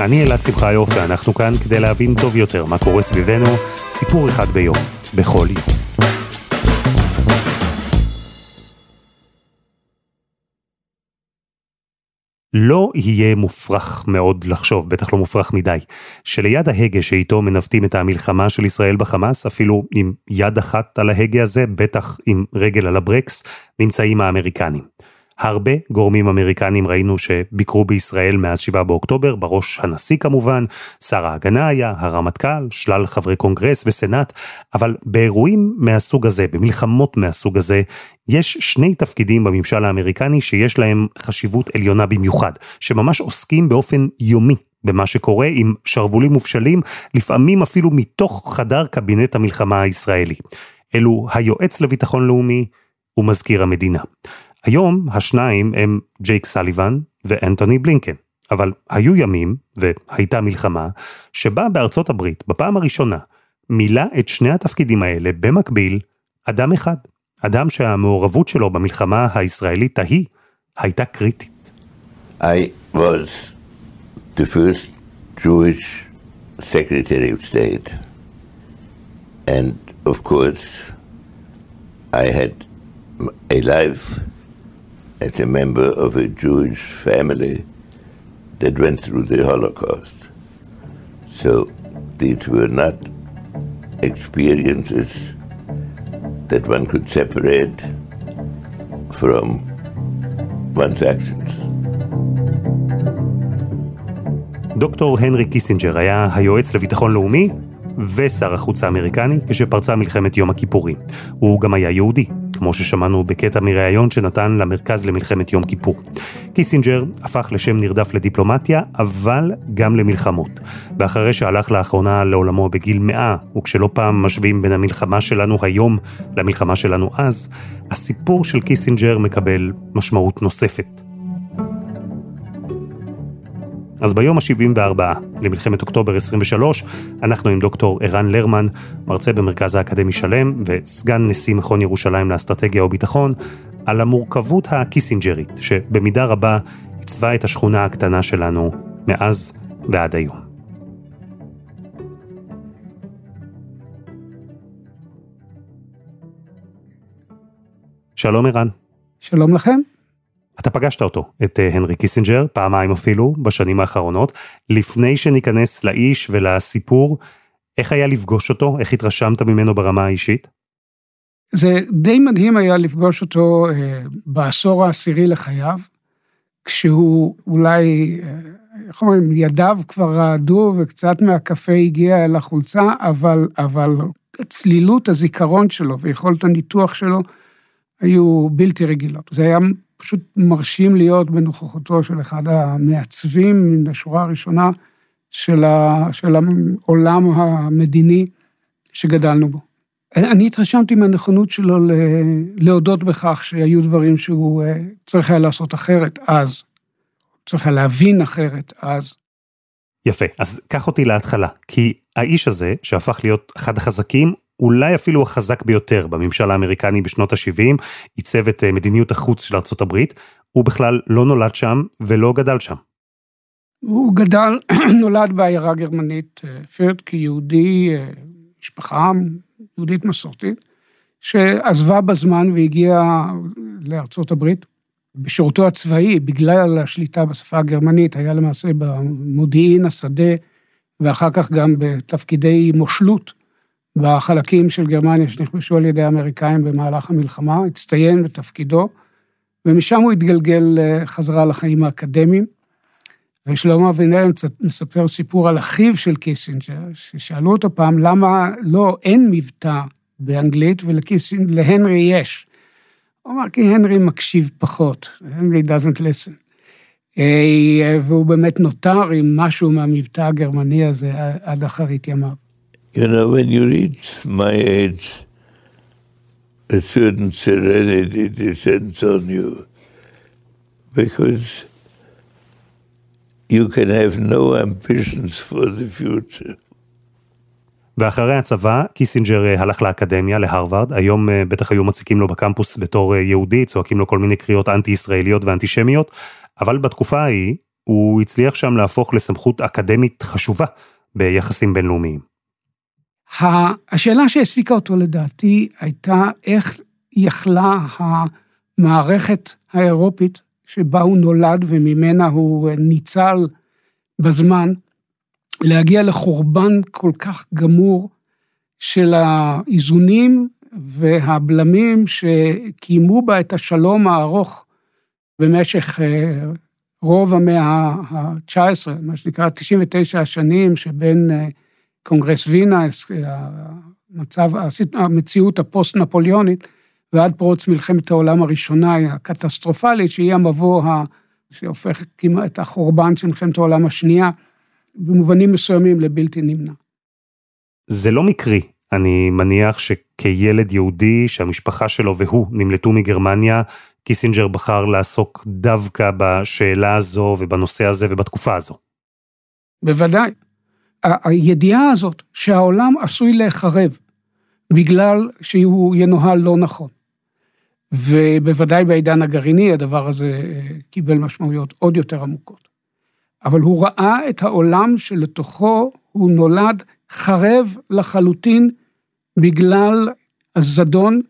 אני אלעד שמחיוף ואנחנו כאן כדי להבין טוב יותר מה קורה סביבנו, סיפור אחד ביום, בכל יום. לא יהיה מופרך מאוד לחשוב, בטח לא מופרך מדי, שליד ההגה שאיתו מנווטים את המלחמה של ישראל בחמאס, אפילו עם יד אחת על ההגה הזה, בטח עם רגל על הברקס, נמצאים האמריקנים. הרבה גורמים אמריקנים ראינו שביקרו בישראל מאז 7 באוקטובר, בראש הנשיא כמובן, שר ההגנה היה, הרמטכ"ל, שלל חברי קונגרס וסנאט, אבל באירועים מהסוג הזה, במלחמות מהסוג הזה, יש שני תפקידים בממשל האמריקני שיש להם חשיבות עליונה במיוחד, שממש עוסקים באופן יומי במה שקורה עם שרוולים מופשלים, לפעמים אפילו מתוך חדר קבינט המלחמה הישראלי. אלו היועץ לביטחון לאומי ומזכיר המדינה. היום השניים הם ג'ייק סליבן ואנטוני בלינקן, אבל היו ימים, והייתה מלחמה, שבה בארצות הברית, בפעם הראשונה, מילא את שני התפקידים האלה במקביל אדם אחד. אדם שהמעורבות שלו במלחמה הישראלית ההיא הייתה קריטית. I was the first Jewish Secretary of State. And of course, I had a life as a member of a Jewish family that went through the Holocaust. So these were not experiences that one could separate from one's actions. דוקטור הנרי קיסינג'ר היה היועץ לביטחון לאומי ושר החוץ האמריקני כשפרצה מלחמת יום הכיפורים. הוא גם היה יהודי, כמו ששמענו בקטע מראיון שנתן למרכז למלחמת יום כיפור. קיסינג'ר הפך לשם נרדף לדיפלומטיה, אבל גם למלחמות. ואחרי שהלך לאחרונה לעולמו בגיל מאה, וכשלא פעם משווים בין המלחמה שלנו היום למלחמה שלנו אז, הסיפור של קיסינג'ר מקבל משמעות נוספת. אז ביום ה-74 למלחמת אוקטובר 23, אנחנו עם דוקטור ערן לרמן, מרצה במרכז האקדמי שלם וסגן נשיא מכון ירושלים לאסטרטגיה וביטחון, על המורכבות הקיסינג'רית, שבמידה רבה עיצבה את השכונה הקטנה שלנו מאז ועד היום. שלום ערן. שלום לכם. אתה פגשת אותו, את אה, הנרי קיסינג'ר, פעמיים אפילו, בשנים האחרונות. לפני שניכנס לאיש ולסיפור, איך היה לפגוש אותו? איך התרשמת ממנו ברמה האישית? זה די מדהים היה לפגוש אותו אה, בעשור העשירי לחייו, כשהוא אולי, אה, איך אומרים, ידיו כבר רעדו וקצת מהקפה הגיע אל החולצה, אבל, אבל צלילות הזיכרון שלו ויכולת הניתוח שלו היו בלתי רגילות. זה היה פשוט מרשים להיות בנוכחותו של אחד המעצבים מן השורה הראשונה של, ה, של העולם המדיני שגדלנו בו. אני התרשמתי מהנכונות שלו להודות בכך שהיו דברים שהוא אה, צריך היה לעשות אחרת אז, צריך היה להבין אחרת אז. יפה, אז קח אותי להתחלה, כי האיש הזה, שהפך להיות אחד החזקים, אולי אפילו החזק ביותר בממשל האמריקני בשנות ה-70, עיצב את אה, מדיניות החוץ של ארה"ב, הוא בכלל לא נולד שם ולא גדל שם. הוא גדל, נולד בעיירה גרמנית, אה, פירט כיהודי, אה, משפחה יהודית מסורתית, שעזבה בזמן והגיעה לארצות הברית. בשירותו הצבאי, בגלל השליטה בשפה הגרמנית, היה למעשה במודיעין השדה, ואחר כך גם בתפקידי מושלות בחלקים של גרמניה שנכבשו על ידי האמריקאים במהלך המלחמה, הצטיין בתפקידו, ומשם הוא התגלגל אה, חזרה לחיים האקדמיים. ושלמה אבינר מספר סיפור על אחיו של קיסינג'ר, ששאלו אותו פעם למה לא, אין מבטא באנגלית ולהנרי יש. הוא אמר כי הנרי מקשיב פחות, הנרי doesn't listen. והוא באמת נותר עם משהו מהמבטא הגרמני הזה עד אחרית ימיו. You know, when you reach my age, a certain serenity descends on you because you can have no ambitions for the future. ואחרי הצבא, קיסינג'ר אה, הלך לאקדמיה, להרווארד. היום אה, בטח היו מציקים לו בקמפוס בתור אה, יהודי, צועקים לו כל מיני קריאות אנטי-ישראליות ואנטישמיות, אבל בתקופה ההיא הוא הצליח שם להפוך לסמכות אקדמית חשובה ביחסים בינלאומיים. השאלה שהעסיקה אותו לדעתי הייתה איך יכלה המערכת האירופית שבה הוא נולד וממנה הוא ניצל בזמן, להגיע לחורבן כל כך גמור של האיזונים והבלמים שקיימו בה את השלום הארוך במשך אה, רוב המאה ה-19, מה שנקרא 99 השנים שבין אה, קונגרס וינה, המצב, המציאות הפוסט-נפוליונית, ועד פרוץ מלחמת העולם הראשונה הקטסטרופלית, שהיא המבוא ה... שהופך כמעט את החורבן של מלחמת העולם השנייה, במובנים מסוימים לבלתי נמנע. זה לא מקרי. אני מניח שכילד יהודי שהמשפחה שלו והוא נמלטו מגרמניה, קיסינג'ר בחר לעסוק דווקא בשאלה הזו ובנושא הזה ובתקופה הזו. בוודאי. הידיעה הזאת שהעולם עשוי להיחרב בגלל שהוא ינוהל לא נכון, ובוודאי בעידן הגרעיני הדבר הזה אה, קיבל משמעויות עוד יותר עמוקות. אבל הוא ראה את העולם שלתוכו הוא נולד חרב לחלוטין בגלל הזדון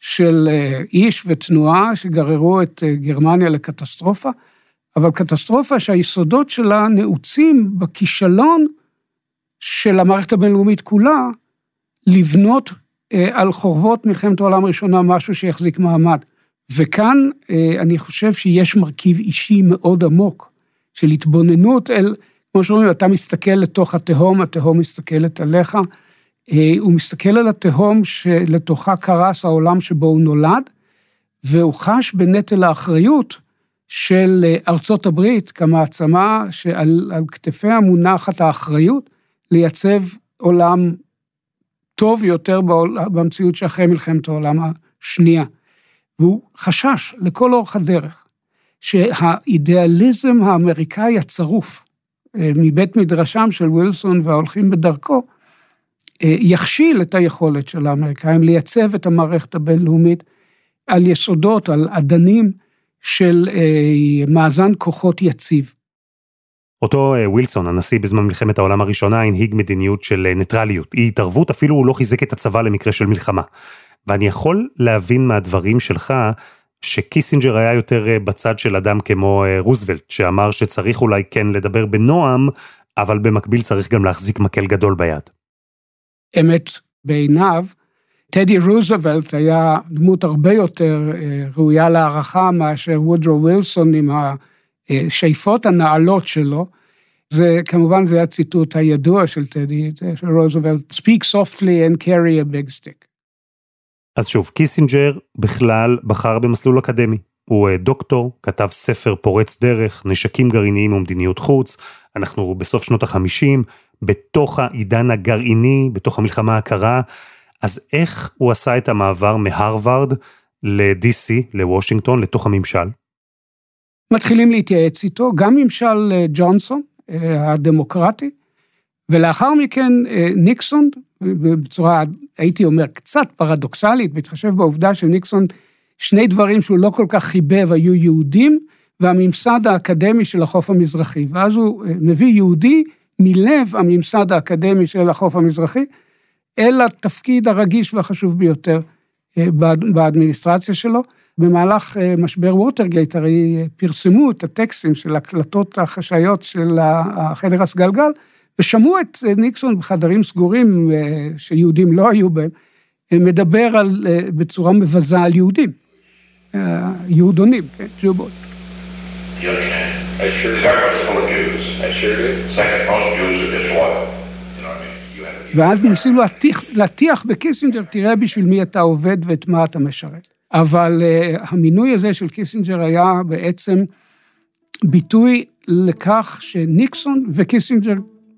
של אה, איש ותנועה שגררו את אה, גרמניה לקטסטרופה, אבל קטסטרופה שהיסודות שלה נעוצים בכישלון של המערכת הבינלאומית כולה, לבנות אה, על חורבות מלחמת העולם הראשונה משהו שיחזיק מעמד. וכאן אני חושב שיש מרכיב אישי מאוד עמוק של התבוננות אל, כמו שאומרים, אתה מסתכל לתוך התהום, התהום מסתכלת עליך. הוא מסתכל על התהום שלתוכה קרס העולם שבו הוא נולד, והוא חש בנטל האחריות של ארצות הברית כמעצמה שעל כתפיה מונחת האחריות לייצב עולם טוב יותר במציאות שאחרי מלחמת העולם השנייה. והוא חשש לכל אורך הדרך שהאידיאליזם האמריקאי הצרוף אה, מבית מדרשם של ווילסון וההולכים בדרכו, אה, יכשיל את היכולת של האמריקאים לייצב את המערכת הבינלאומית על יסודות, על אדנים של אה, מאזן כוחות יציב. אותו ווילסון, הנשיא בזמן מלחמת העולם הראשונה, הנהיג מדיניות של ניטרליות, אי התערבות, אפילו הוא לא חיזק את הצבא למקרה של מלחמה. ואני יכול להבין מהדברים שלך שקיסינג'ר היה יותר אה, בצד של אדם כמו אה, רוזוולט, שאמר שצריך אולי כן לדבר בנועם, אבל במקביל צריך גם להחזיק מקל גדול ביד. אמת בעיניו, טדי רוזוולט היה דמות הרבה יותר אה, ראויה להערכה מאשר וודרו ווילסון עם השאיפות הנעלות שלו. זה כמובן, זה הציטוט הידוע של טדי, של רוזוולט, Speak softly and carry a big stick. אז שוב, קיסינג'ר בכלל בחר במסלול אקדמי. הוא אה, דוקטור, כתב ספר פורץ דרך, נשקים גרעיניים ומדיניות חוץ. אנחנו בסוף שנות החמישים, בתוך העידן הגרעיני, בתוך המלחמה הקרה. אז איך הוא עשה את המעבר מהרווארד ל-DC, לוושינגטון, לתוך הממשל? מתחילים להתייעץ איתו, גם ממשל אה, ג'ונסון, אה, הדמוקרטי, ולאחר מכן ניקסון, בצורה, הייתי אומר, קצת פרדוקסלית, בהתחשב בעובדה שניקסון, שני דברים שהוא לא כל כך חיבב היו יהודים, והממסד האקדמי של החוף המזרחי. ואז הוא אה, מביא יהודי מלב הממסד האקדמי של החוף המזרחי, אל התפקיד הרגיש והחשוב ביותר אה, באדמיניסטרציה שלו. במהלך אה, משבר ווטרגייט הרי פרסמו את הטקסטים של הקלטות החשאיות של החדר הסגלגל, ושמעו את אה, ניקסון בחדרים סגורים אה, שיהודים לא היו בהם, אה, מדבר על, בצורה מבזה על יהודים, יהודונים, כן, ג'ובוט. ואז ניסינו להטיח, להטיח בקיסינג'ר, תראה בשביל מי אתה עובד ואת מה אתה משרת. אבל המינוי הזה של קיסינג'ר היה בעצם ביטוי לכך שניקסון וקיסינג'ר,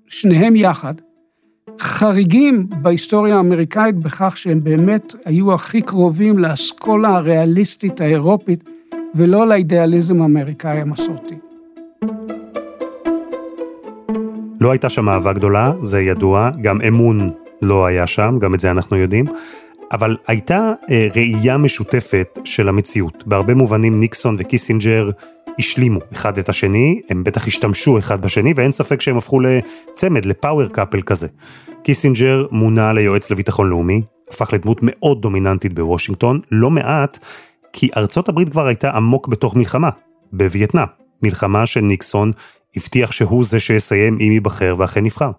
שניהם יחד, חריגים בהיסטוריה האמריקאית בכך שהם באמת היו הכי קרובים לאסכולה הריאליסטית האירופית ולא לאידיאליזם האמריקאי המסורתי. לא הייתה שם אהבה גדולה, זה ידוע, גם אמון לא היה שם, גם את זה אנחנו יודעים, אבל הייתה אה, ראייה משותפת של המציאות. בהרבה מובנים ניקסון וקיסינג'ר השלימו אחד את השני, הם בטח השתמשו אחד בשני, ואין ספק שהם הפכו לצמד, ל power couple כזה. קיסינג'ר מונה ליועץ לביטחון לאומי, הפך לדמות מאוד דומיננטית בוושינגטון, לא מעט, כי ארצות הברית כבר הייתה עמוק בתוך מלחמה, בווייטנאם. מלחמה שניקסון הבטיח שהוא זה שיסיים אם ייבחר, ואכן נבחר.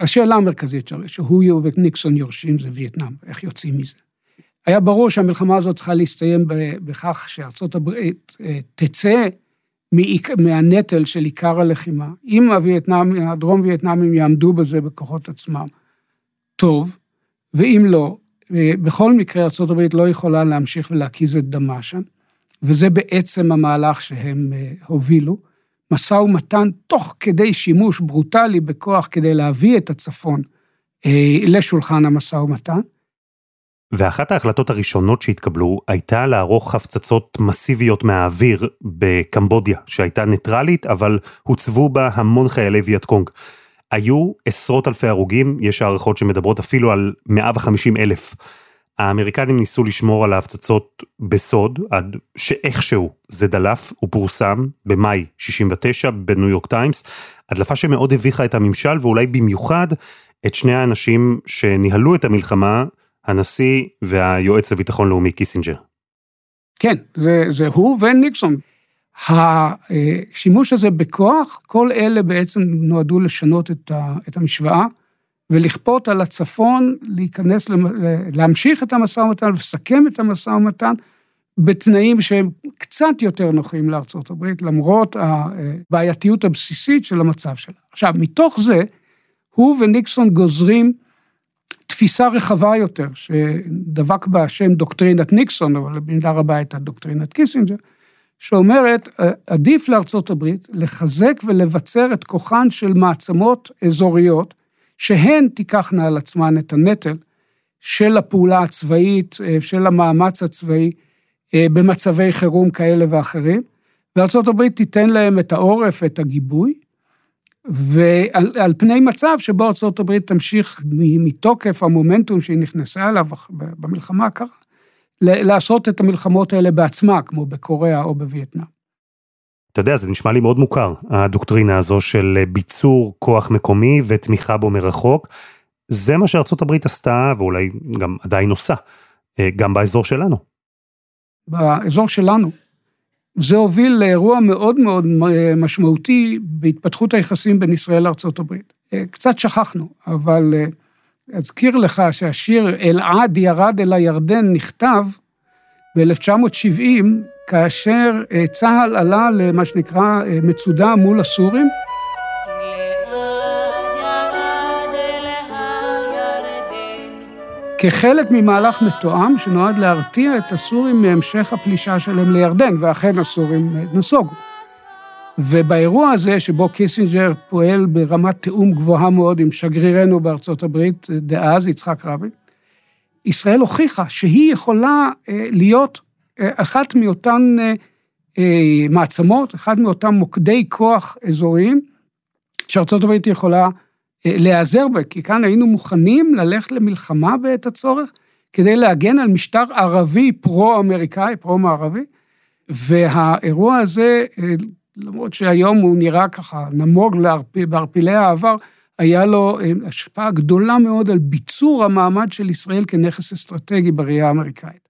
השאלה המרכזית שהוא וניקסון יורשים זה וייטנאם, איך יוצאים מזה. היה ברור שהמלחמה הזאת צריכה להסתיים בכך שארצות הברית אה, תצא מהנטל של עיקר הלחימה. אם הווייטנאם, הדרום וייטנאמים יעמדו בזה בכוחות עצמם, טוב, ואם לא, אה, בכל מקרה ארה"ב לא יכולה להמשיך ולהקיז את דמה שם, וזה בעצם המהלך שהם אה, הובילו. משא ומתן תוך כדי שימוש ברוטלי בכוח כדי להביא את הצפון אה, לשולחן המשא ומתן. ואחת ההחלטות הראשונות שהתקבלו הייתה לערוך הפצצות מסיביות מהאוויר בקמבודיה, שהייתה ניטרלית, אבל הוצבו בה המון חיילי וייטקונג. היו עשרות אלפי הרוגים, יש הערכות שמדברות אפילו על 150 אלף. האמריקנים ניסו לשמור על ההפצצות בסוד, עד שאיכשהו זה דלף, הוא פורסם במאי 69 בניו יורק טיימס, הדלפה שמאוד הביכה את הממשל, ואולי במיוחד את שני האנשים שניהלו את המלחמה, הנשיא והיועץ לביטחון לאומי קיסינג'ר. כן, זה, זה הוא וניקסון. השימוש הזה בכוח, כל אלה בעצם נועדו לשנות את, ה, את המשוואה. ולכפות על הצפון להיכנס, להמשיך את המשא ומתן, לסכם את המשא ומתן, בתנאים שהם קצת יותר נוחים לארצות הברית, למרות הבעייתיות הבסיסית של המצב שלה. עכשיו, מתוך זה, הוא וניקסון גוזרים תפיסה רחבה יותר, שדבק בה השם דוקטרינת ניקסון, אבל במידה רבה הייתה דוקטרינת קיסינג'ר, שאומרת, עדיף לארצות הברית לחזק ולבצר את כוחן של מעצמות אזוריות, שהן תיקחנה על עצמן את הנטל של הפעולה הצבאית, אה, של המאמץ הצבאי אה, במצבי חירום כאלה ואחרים, וארה"ב תיתן להם את העורף, את הגיבוי, ועל פני מצב שבו ארה"ב תמשיך מתוקף המומנטום שהיא נכנסה אליו במלחמה הקרה, לעשות את המלחמות האלה בעצמה, כמו בקוריאה או בווייטנאם. אתה יודע, זה נשמע לי מאוד מוכר, הדוקטרינה הזו של ביצור כוח מקומי ותמיכה בו מרחוק. זה מה שארצות הברית עשתה, ואולי גם עדיין עושה, אה, גם באזור שלנו. באזור שלנו. זה הוביל לאירוע מאוד מאוד משמעותי בהתפתחות היחסים בין ישראל לארצות הברית. אה, קצת שכחנו, אבל אה, אזכיר לך שהשיר אלעד ירד אל הירדן נכתב ב-1970 כאשר אה, צה"ל עלה למה שנקרא אה, מצודה מול הסורים. כחלק ממהלך מתואם שנועד להרתיע את הסורים מהמשך הפלישה שלהם לירדן, ואכן הסורים אה, נסוגו. ובאירוע הזה, שבו קיסינג'ר פועל ברמת תיאום גבוהה מאוד עם שגרירנו בארצות הברית דאז, יצחק רבין, ישראל הוכיחה שהיא יכולה להיות אחת מאותן אה, אה, מעצמות, אחד מאותם מוקדי כוח אזוריים, שארצות הברית יכולה אה, להיעזר בה, כי כאן היינו מוכנים ללכת למלחמה בעת הצורך, כדי להגן על משטר ערבי פרו-אמריקאי, פרו-מערבי, והאירוע הזה, למרות שהיום הוא נראה ככה נמוג בערפילי העבר, היה לו השפעה גדולה מאוד על ביצור המעמד של ישראל כנכס אסטרטגי בראייה האמריקאית.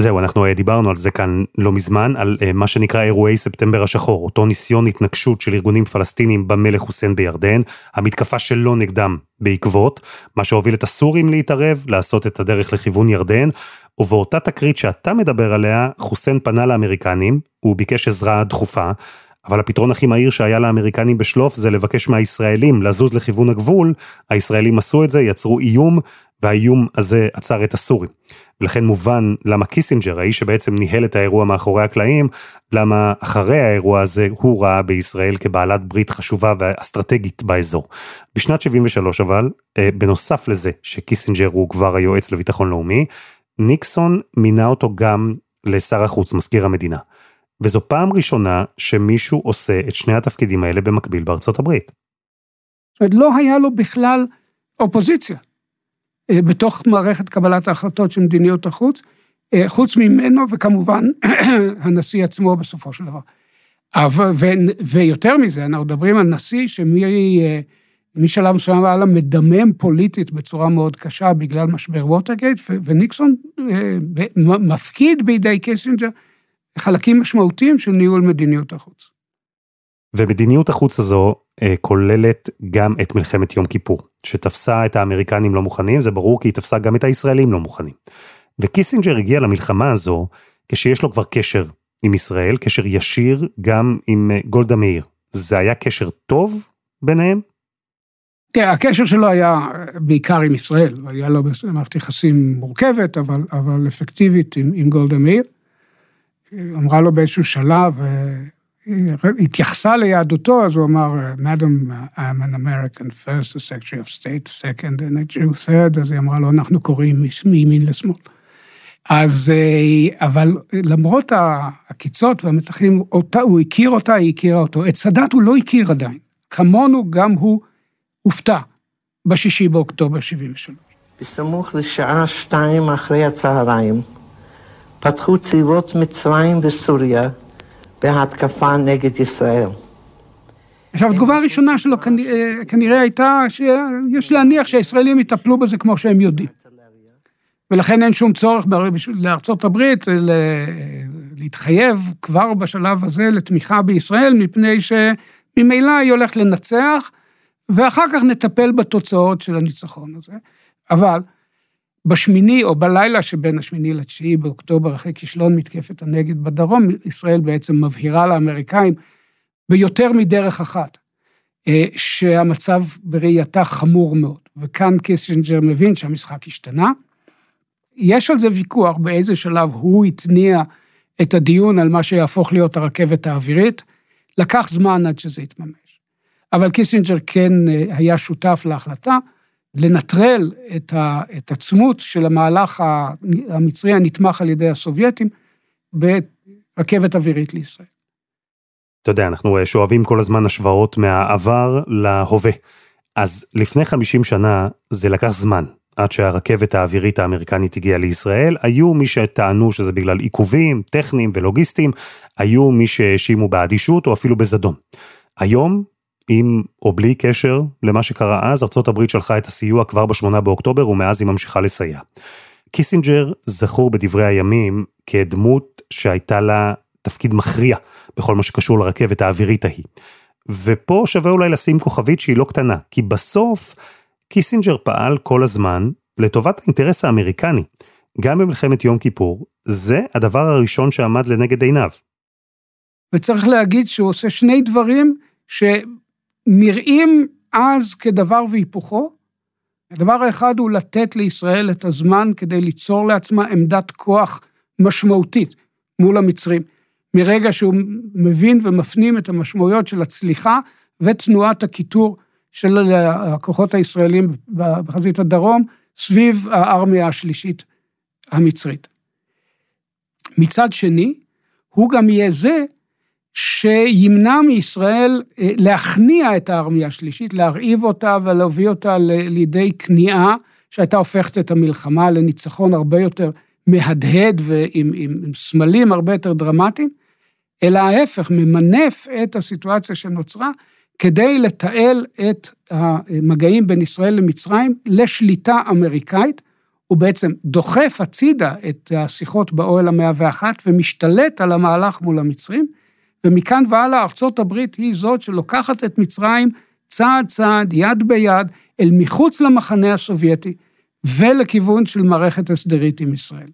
זהו, אנחנו אה, דיברנו על זה כאן לא מזמן, על אה, מה שנקרא אירועי ספטמבר השחור, אותו ניסיון התנגשות של ארגונים פלסטינים במלך חוסיין בירדן, המתקפה שלו נגדם בעקבות, מה שהוביל את הסורים להתערב, לעשות את הדרך לכיוון ירדן, ובאותה תקרית שאתה מדבר עליה, חוסיין פנה לאמריקנים, הוא ביקש עזרה דחופה, אבל הפתרון הכי מהיר שהיה לאמריקנים בשליפה זה לבקש מהישראלים לזוז לכיוון הגבול, הישראלים עשו את זה, יצרו איום, והאיום הזה עצר את הסורים. ולכן מובן למה קיסינג'ר, האיש שבעצם ניהל את האירוע מאחורי הקלעים, למה אחרי האירוע הזה הוא ראה בישראל כבעלת ברית חשובה ואסטרטגית באזור. בשנת 73 אבל, אה, בנוסף לזה שקיסינג'ר הוא כבר היועץ לביטחון לאומי, ניקסון מינה אותו גם לשר החוץ, מזכיר המדינה. וזו פעם ראשונה שמישהו עושה את שני התפקידים האלה במקביל בארצות הברית. זאת אומרת, לא היה לו בכלל אופוזיציה אה, בתוך מערכת קבלת ההחלטות של מדיניות החוץ, אה, חוץ ממנו וכמובן הנשיא עצמו בסופו של דבר. אבל, ו, ויותר מזה, אנחנו מדברים על נשיא שמשלב אה, מסוים מדמם פוליטית בצורה מאוד קשה בגלל משבר ווטרגייט, וניקסון מפקיד בידי קיסינג'ר חלקים משמעותיים של ניהול מדיניות החוץ. ומדיניות החוץ הזו אה, כוללת גם את מלחמת יום כיפור, שתפסה את האמריקנים לא מוכנים, זה ברור כי היא תפסה גם את הישראלים לא מוכנים. וקיסינג'ר הגיע למלחמה הזו כשיש לו כבר קשר עם ישראל, קשר ישיר גם עם אה, גולדה מאיר. זה היה קשר טוב ביניהם? כן, הקשר שלו היה אה, בעיקר עם ישראל, היה לו מערכת יחסים מורכבת, אבל, אבל אפקטיבית עם, עם גולדה מאיר. אמרה לו באיזשהו שלב, התייחסה ליהדותו, אז הוא אמר, Madam, I'm an American first, the Secretary of State second, and a Jew third, אז היא אמרה לו, אנחנו קוראים מימין לשמאל. אז, אבל למרות העקיצות והמתחים, אותה, הוא הכיר אותה, היא הכירה אותו. את סאדאת הוא לא הכיר עדיין. כמונו גם הוא הופתע בשישי באוקטובר 73. בסמוך לשעה שתיים אחרי הצהריים, פתחו צבאות מצרים וסוריה בהתקפה נגד ישראל. עכשיו, התגובה הראשונה שלו כנראה, כנראה הייתה שיש להניח שהישראלים יטפלו בזה כמו שהם יודעים. ולכן אין שום צורך לארצות הברית להתחייב כבר בשלב הזה לתמיכה בישראל, מפני שממילא היא הולכת לנצח, ואחר כך נטפל בתוצאות של הניצחון הזה. אבל בשמיני או בלילה שבין השמיני לתשיעי באוקטובר, אחרי כישלון מתקפת הנגד בדרום, ישראל בעצם מבהירה לאמריקאים ביותר מדרך אחת, אה, שהמצב בראייתה חמור מאוד. וכאן קיסינג'ר מבין שהמשחק השתנה. יש על זה ויכוח באיזה שלב הוא התניע את הדיון על מה שיהפוך להיות הרכבת האווירית. לקח זמן עד שזה התממש. אבל קיסינג'ר כן אה, היה שותף להחלטה. לנטרל את העוצמות של המהלך המצרי הנתמך על ידי הסובייטים ברכבת אווירית לישראל. אתה יודע, אנחנו שואבים כל הזמן השוואות מהעבר להווה. אז לפני 50 שנה זה לקח זמן עד שהרכבת האווירית האמריקנית הגיעה לישראל. היו מי שטענו שזה בגלל עיכובים טכניים ולוגיסטיים, היו מי שהאשימו באדישות או אפילו בזדון. היום עם או בלי קשר למה שקרה אז, ארה"ב שלחה את הסיוע כבר ב-8 באוקטובר ומאז היא ממשיכה לסייע. קיסינג'ר זכור בדברי הימים כדמות שהייתה לה תפקיד מכריע בכל מה שקשור לרכבת האווירית ההיא. ופה שווה אולי לשים כוכבית שהיא לא קטנה, כי בסוף קיסינג'ר פעל כל הזמן לטובת האינטרס האמריקני. גם במלחמת יום כיפור, זה הדבר הראשון שעמד לנגד עיניו. וצריך להגיד שהוא עושה שני דברים ש... נראים אז כדבר והיפוכו. הדבר האחד הוא לתת לישראל את הזמן כדי ליצור לעצמה עמדת כוח משמעותית מול המצרים. מרגע שהוא מבין ומפנים את המשמעויות של הצליחה ותנועת הקיטור של הכוחות הישראלים בחזית הדרום סביב הארמיה השלישית המצרית. מצד שני, הוא גם יהיה זה שימנע מישראל אה, להכניע את הארמיה השלישית, להרעיב אותה ולהביא אותה לידי כניעה שהייתה הופכת את המלחמה לניצחון הרבה יותר מהדהד ועם עם, עם סמלים הרבה יותר דרמטיים, אלא ההפך, ממנף את הסיטואציה שנוצרה כדי לתעל את המגעים בין ישראל למצרים לשליטה אמריקאית, הוא בעצם דוחף הצידה את השיחות באוהל המאה ואחת ומשתלט על המהלך מול המצרים, ומכאן והלאה ארצות הברית היא זאת שלוקחת את מצרים צעד צעד, יד ביד, אל מחוץ למחנה הסובייטי, ולכיוון של מערכת הסדרית עם ישראל.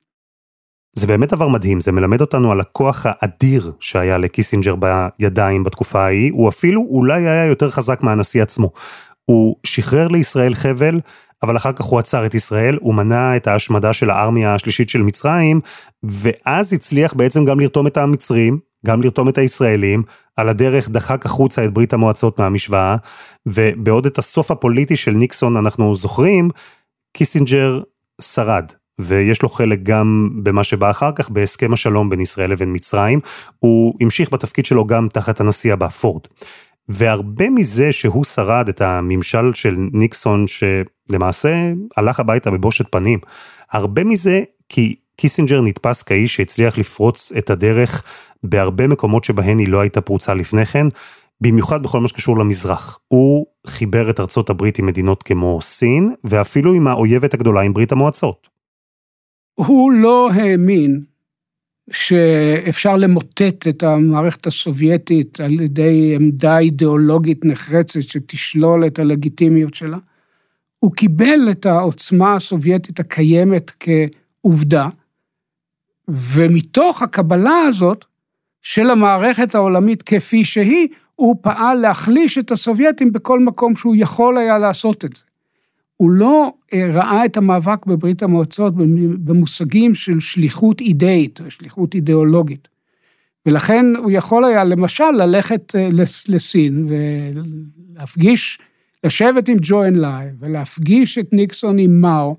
זה באמת דבר מדהים, זה מלמד אותנו על הכוח האדיר שהיה לקיסינג'ר בידיים בתקופה ההיא, הוא אפילו אולי היה יותר חזק מהנשיא עצמו. הוא שחרר לישראל חבל, אבל אחר כך הוא עצר את ישראל, הוא מנע את ההשמדה של הארמיה השלישית של מצרים, ואז הצליח בעצם גם לרתום את המצרים, גם לרתום את הישראלים, על הדרך דחק החוצה את ברית המועצות מהמשוואה, ובעוד את הסוף הפוליטי של ניקסון אנחנו זוכרים, קיסינג'ר שרד, ויש לו חלק גם במה שבא אחר כך בהסכם השלום בין ישראל לבין מצרים. הוא המשיך בתפקיד שלו גם תחת הנשיא הבא, פורד. והרבה מזה שהוא שרד את הממשל של ניקסון, שלמעשה הלך הביתה בבושת פנים, הרבה מזה כי קיסינג'ר נתפס כאיש שהצליח לפרוץ את הדרך בהרבה מקומות שבהן היא לא הייתה פרוצה לפני כן, במיוחד בכל מה שקשור למזרח. הוא חיבר את ארצות הברית עם מדינות כמו סין, ואפילו עם האויבת הגדולה עם ברית המועצות. הוא לא האמין שאפשר למוטט את המערכת הסובייטית על ידי עמדה אידיאולוגית נחרצת שתשלול את הלגיטימיות שלה. הוא קיבל את העוצמה הסובייטית הקיימת כעובדה, ומתוך הקבלה הזאת של המערכת העולמית כפי שהיא, הוא פעל להחליש את הסובייטים בכל מקום שהוא יכול היה לעשות את זה. הוא לא אה, ראה את המאבק בברית המועצות במושגים של שליחות אידאית, שליחות אידיאולוגית. ולכן הוא יכול היה למשל ללכת אה, לסין ולהפגיש, לשבת עם ג'ואו אנלאי ולהפגיש את ניקסון עם מאו,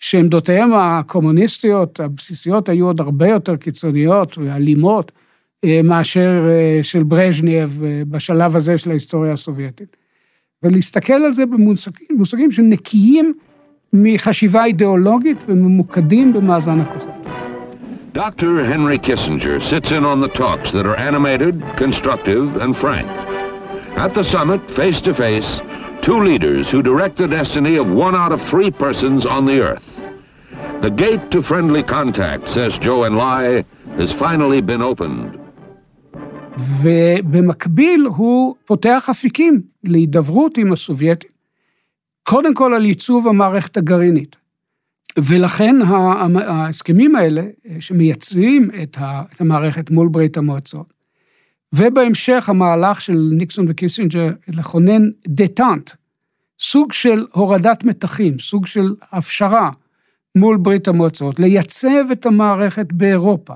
שעמדותיהם הקומוניסטיות הבסיסיות היו עוד הרבה יותר קיצוניות ואלימות אה, מאשר של ברז'נייב בשלב הזה של ההיסטוריה הסובייטית. ולהסתכל על זה במושגים שנקיים מחשיבה אידיאולוגית וממוקדים במאזן הכוחות. Dr. Henry Kissinger sits in on the talks that are animated, constructive, and frank. At the summit, face to face, two leaders who direct the destiny of one out of three persons on the earth. The gate to friendly contact, says Joe and Lai, has finally been opened. ובמקביל הוא פותח אפיקים להידברות עם הסובייטים, קודם כל על ייצוב המערכת הגרעינית. ולכן ההסכמים האלה, שמייצבים את המערכת מול ברית המועצות, ובהמשך המהלך של ניקסון וקיסינג'ר לכונן דטאנט, סוג של הורדת מתחים, סוג של הפשרה מול ברית המועצות, לייצב את המערכת באירופה,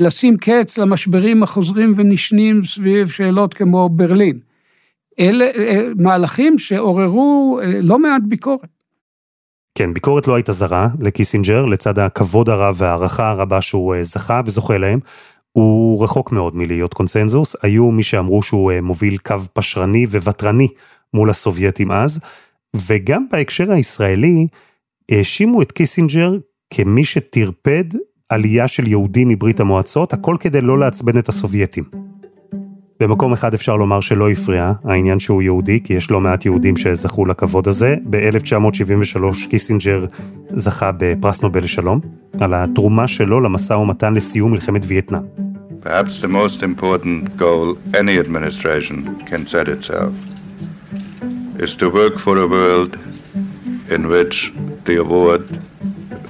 לשים קץ למשברים החוזרים ונשנים סביב שאלות כמו ברלין. אלה אה, מהלכים שעוררו אה, לא מעט ביקורת. כן, ביקורת לא הייתה זרה לקיסינג'ר, לצד הכבוד הרב והערכה הרבה שהוא אה, זכה וזוכה להם. הוא רחוק מאוד מלהיות קונצנזוס, היו מי שאמרו שהוא מוביל קו פשרני וותרני מול הסובייטים אז, וגם בהקשר הישראלי, האשימו את קיסינג'ר כמי שטרפד עלייה של יהודים מברית המועצות, הכל כדי לא לעצבן את הסובייטים. במקום אחד אפשר לומר שלא הפריע העניין שהוא יהודי, כי יש לא מעט יהודים שזכו לכבוד הזה. ב-1973 קיסינג'ר זכה בפרס נובל לשלום, על התרומה שלו למשא ומתן לסיום מלחמת וייטנאם. Perhaps the most important goal any administration can set itself is to work for a world in which the award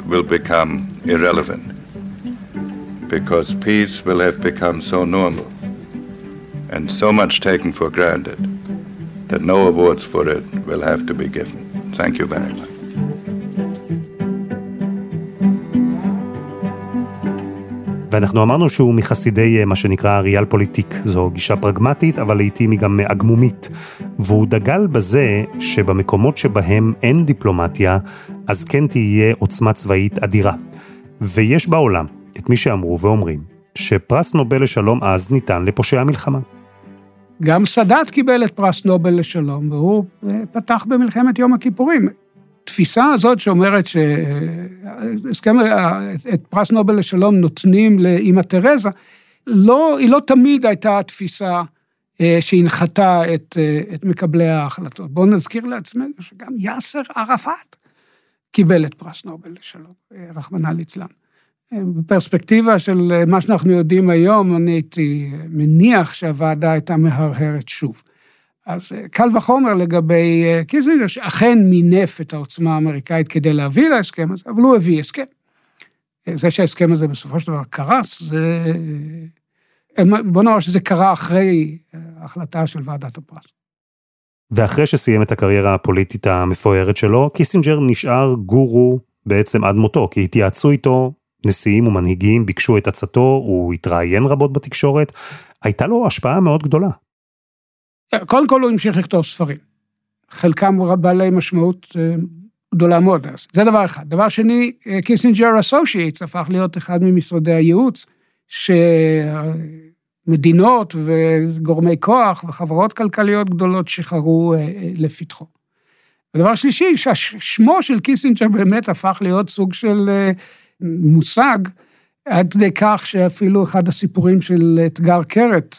will become irrelevant. because peace will have become so normal and so much taken for granted that no awards for it will have to be given. Thank you very much. ואנחנו אמרנו שהוא מחסידי מה שנקרא ריאל פוליטיק. זו גישה פרגמטית, אבל לעיתים היא גם עגמומית. והוא דגל בזה שבמקומות שבהם אין דיפלומטיה, אז כן תהיה עוצמה צבאית אדירה. ויש בעולם את מי שאמרו ואומרים שפרס נובל לשלום אז ניתן לפושעי המלחמה. גם סאדאת קיבל את פרס נובל לשלום, והוא אה, פתח במלחמת יום הכיפורים. התפיסה הזאת שאומרת שהסכם, אה, את פרס נובל לשלום נותנים לאימא תרזה, לא, היא לא תמיד הייתה התפיסה אה, שהנחתה את, את מקבלי ההחלטות. בואו נזכיר לעצמנו שגם יאסר ערפאת קיבל את פרס נובל לשלום, רחמנא ליצלן. בפרספקטיבה של אה, מה שאנחנו יודעים היום, אני הייתי מניח שהוועדה הייתה מהרהרת שוב. אז אה, קל וחומר לגבי אה, קיסינג'ר, שאכן מינף את העוצמה האמריקאית כדי להביא להסכם הזה, אבל הוא הביא הסכם. זה שההסכם הזה בסופו של דבר קרס, זה... בוא נאמר שזה קרה אחרי ההחלטה של ועדת הפרס. ואחרי שסיים את הקריירה הפוליטית המפוארת שלו, קיסינג'ר נשאר גורו בעצם עד מותו, כי התייעצו איתו נשיאים ומנהיגים, ביקשו את עצתו, הוא התראיין רבות בתקשורת, הייתה לו השפעה מאוד גדולה. קודם כל הוא המשיך לכתוב ספרים. חלקם בעלי משמעות אה, גדולה מאוד. זה דבר אחד. דבר שני, קיסינג'ר אסושייטס הפך להיות אחד ממשרדי הייעוץ, שמדינות וגורמי כוח וחברות כלכליות גדולות שיחרו אה, אה, לפתחו. דבר שלישי, ששמו של קיסינג'ר באמת הפך להיות סוג של מושג, עד כדי כך שאפילו אחד הסיפורים של אתגר קרת,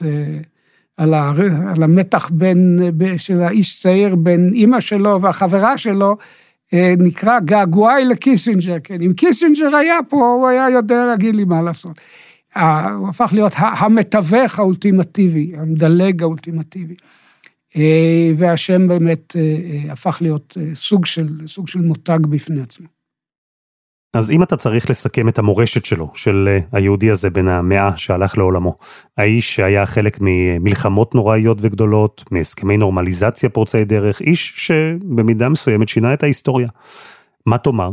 על, ה, על המתח בין, של איש צעיר בין אימא שלו והחברה שלו, אה, נקרא געגועי לקיסינג'ר, כן, אם קיסינג'ר היה פה, הוא היה יודע להגיד לי מה לעשות. הוא הפך להיות המתווך האולטימטיבי, המדלג האולטימטיבי. אה, והשם באמת אה, הפך להיות סוג של, סוג של מותג בפני עצמו. אז אם אתה צריך לסכם את המורשת שלו, של אה, היהודי הזה בן המאה שהלך לעולמו, האיש שהיה חלק ממלחמות נוראיות וגדולות, מהסכמי נורמליזציה פורצי דרך, איש שבמידה מסוימת שינה את ההיסטוריה. מה תאמר?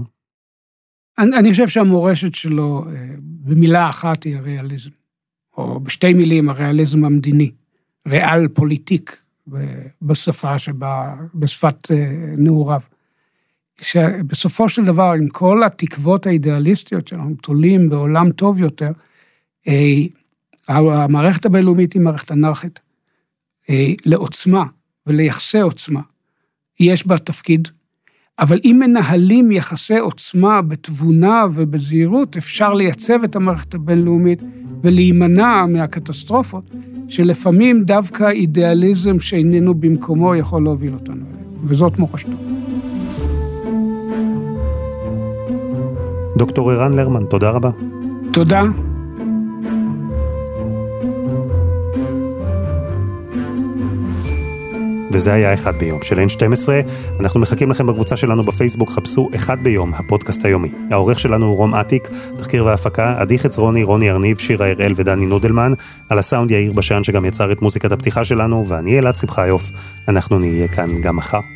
אני, אני חושב שהמורשת שלו, אה, במילה אחת היא הריאליזם, או בשתי מילים, הריאליזם המדיני, ריאל פוליטיק, בשפה שבה, בשפת אה, נעוריו. שבסופו של דבר, עם כל התקוות האידיאליסטיות שאנחנו תולים בעולם טוב יותר, אה, המערכת הבינלאומית היא מערכת אנרכית. אה, לעוצמה וליחסי עוצמה יש בה תפקיד, אבל אם מנהלים יחסי עוצמה בתבונה ובזהירות, אפשר לייצב את המערכת הבינלאומית ולהימנע מהקטסטרופות, שלפעמים דווקא אידיאליזם שאיננו במקומו יכול להוביל אותנו אליהם, וזאת מורשתו. דוקטור ערן לרמן, תודה רבה. תודה. וזה היה אחד ביום של N12. אנחנו מחכים לכם בקבוצה שלנו בפייסבוק, חפשו אחד ביום, הפודקאסט היומי. העורך שלנו הוא רום אטיק, תחקיר והפקה, עדי חצרוני, רוני ארניב, שירה הראל ודני נודלמן, על הסאונד יאיר בשן שגם יצר את מוזיקת הפתיחה שלנו, ואני אלעד שמחיוף, אנחנו נהיה כאן גם מחר.